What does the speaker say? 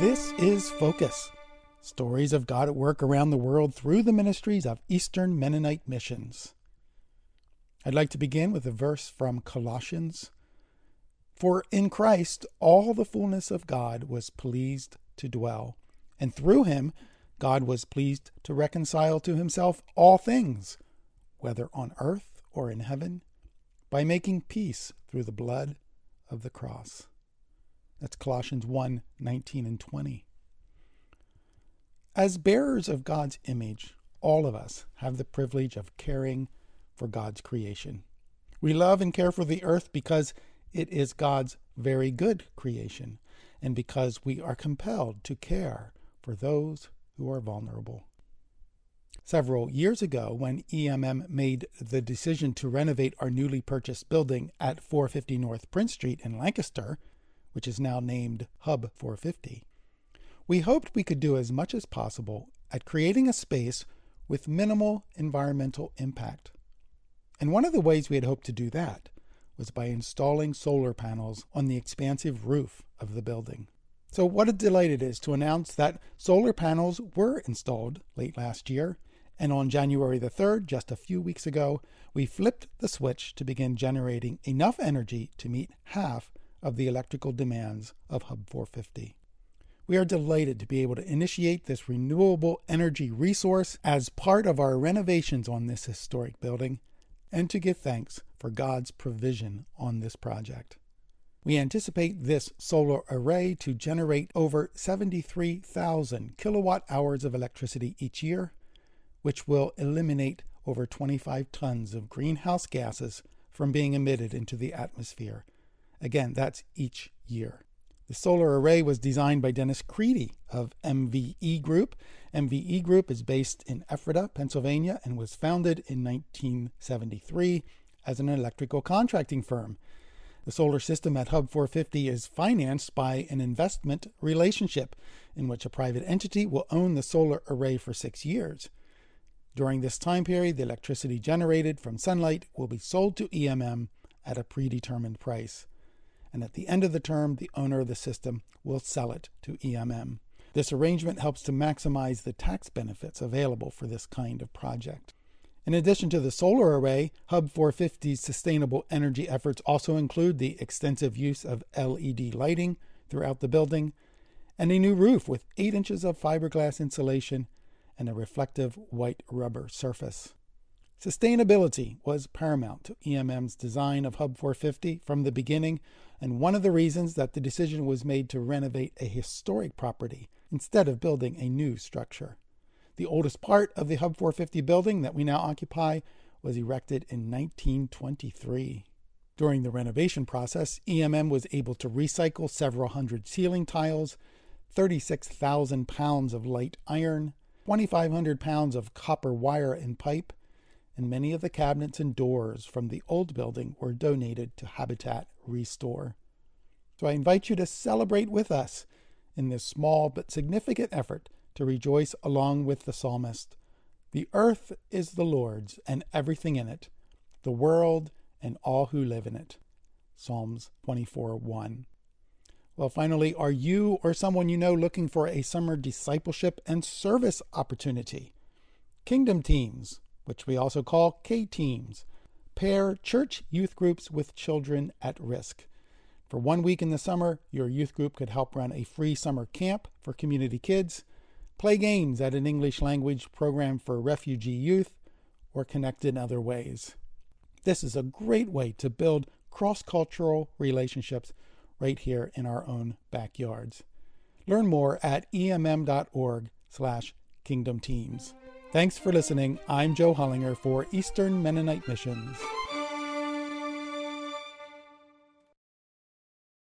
This is Focus Stories of God at work around the world through the ministries of Eastern Mennonite missions. I'd like to begin with a verse from Colossians. For in Christ all the fullness of God was pleased to dwell, and through him God was pleased to reconcile to himself all things, whether on earth or in heaven, by making peace through the blood of the cross. That's Colossians 1 19 and 20. As bearers of God's image, all of us have the privilege of caring for God's creation. We love and care for the earth because it is God's very good creation, and because we are compelled to care for those who are vulnerable. Several years ago, when EMM made the decision to renovate our newly purchased building at 450 North Prince Street in Lancaster, which is now named Hub 450, we hoped we could do as much as possible at creating a space with minimal environmental impact. And one of the ways we had hoped to do that was by installing solar panels on the expansive roof of the building. So, what a delight it is to announce that solar panels were installed late last year, and on January the 3rd, just a few weeks ago, we flipped the switch to begin generating enough energy to meet half of the electrical demands of Hub 450. We are delighted to be able to initiate this renewable energy resource as part of our renovations on this historic building and to give thanks for God's provision on this project. We anticipate this solar array to generate over 73,000 kilowatt hours of electricity each year, which will eliminate over 25 tons of greenhouse gases from being emitted into the atmosphere. Again, that's each year. The solar array was designed by Dennis Creedy of MVE Group. MVE Group is based in Ephrata, Pennsylvania, and was founded in 1973 as an electrical contracting firm. The solar system at Hub 450 is financed by an investment relationship in which a private entity will own the solar array for six years. During this time period, the electricity generated from sunlight will be sold to EMM at a predetermined price. And at the end of the term, the owner of the system will sell it to EMM. This arrangement helps to maximize the tax benefits available for this kind of project. In addition to the solar array, Hub 450's sustainable energy efforts also include the extensive use of LED lighting throughout the building and a new roof with 8 inches of fiberglass insulation and a reflective white rubber surface. Sustainability was paramount to EMM's design of Hub 450 from the beginning, and one of the reasons that the decision was made to renovate a historic property instead of building a new structure. The oldest part of the Hub 450 building that we now occupy was erected in 1923. During the renovation process, EMM was able to recycle several hundred ceiling tiles, 36,000 pounds of light iron, 2,500 pounds of copper wire and pipe, and many of the cabinets and doors from the old building were donated to Habitat Restore. So I invite you to celebrate with us in this small but significant effort to rejoice along with the psalmist. The earth is the Lord's and everything in it, the world and all who live in it. Psalms 24 1. Well, finally, are you or someone you know looking for a summer discipleship and service opportunity? Kingdom Teams, which we also call K Teams, pair church youth groups with children at risk. For one week in the summer, your youth group could help run a free summer camp for community kids play games at an English language program for refugee youth, or connect in other ways. This is a great way to build cross cultural relationships right here in our own backyards. Learn more at emm.org slash kingdom teams. Thanks for listening. I'm Joe Hollinger for Eastern Mennonite Missions.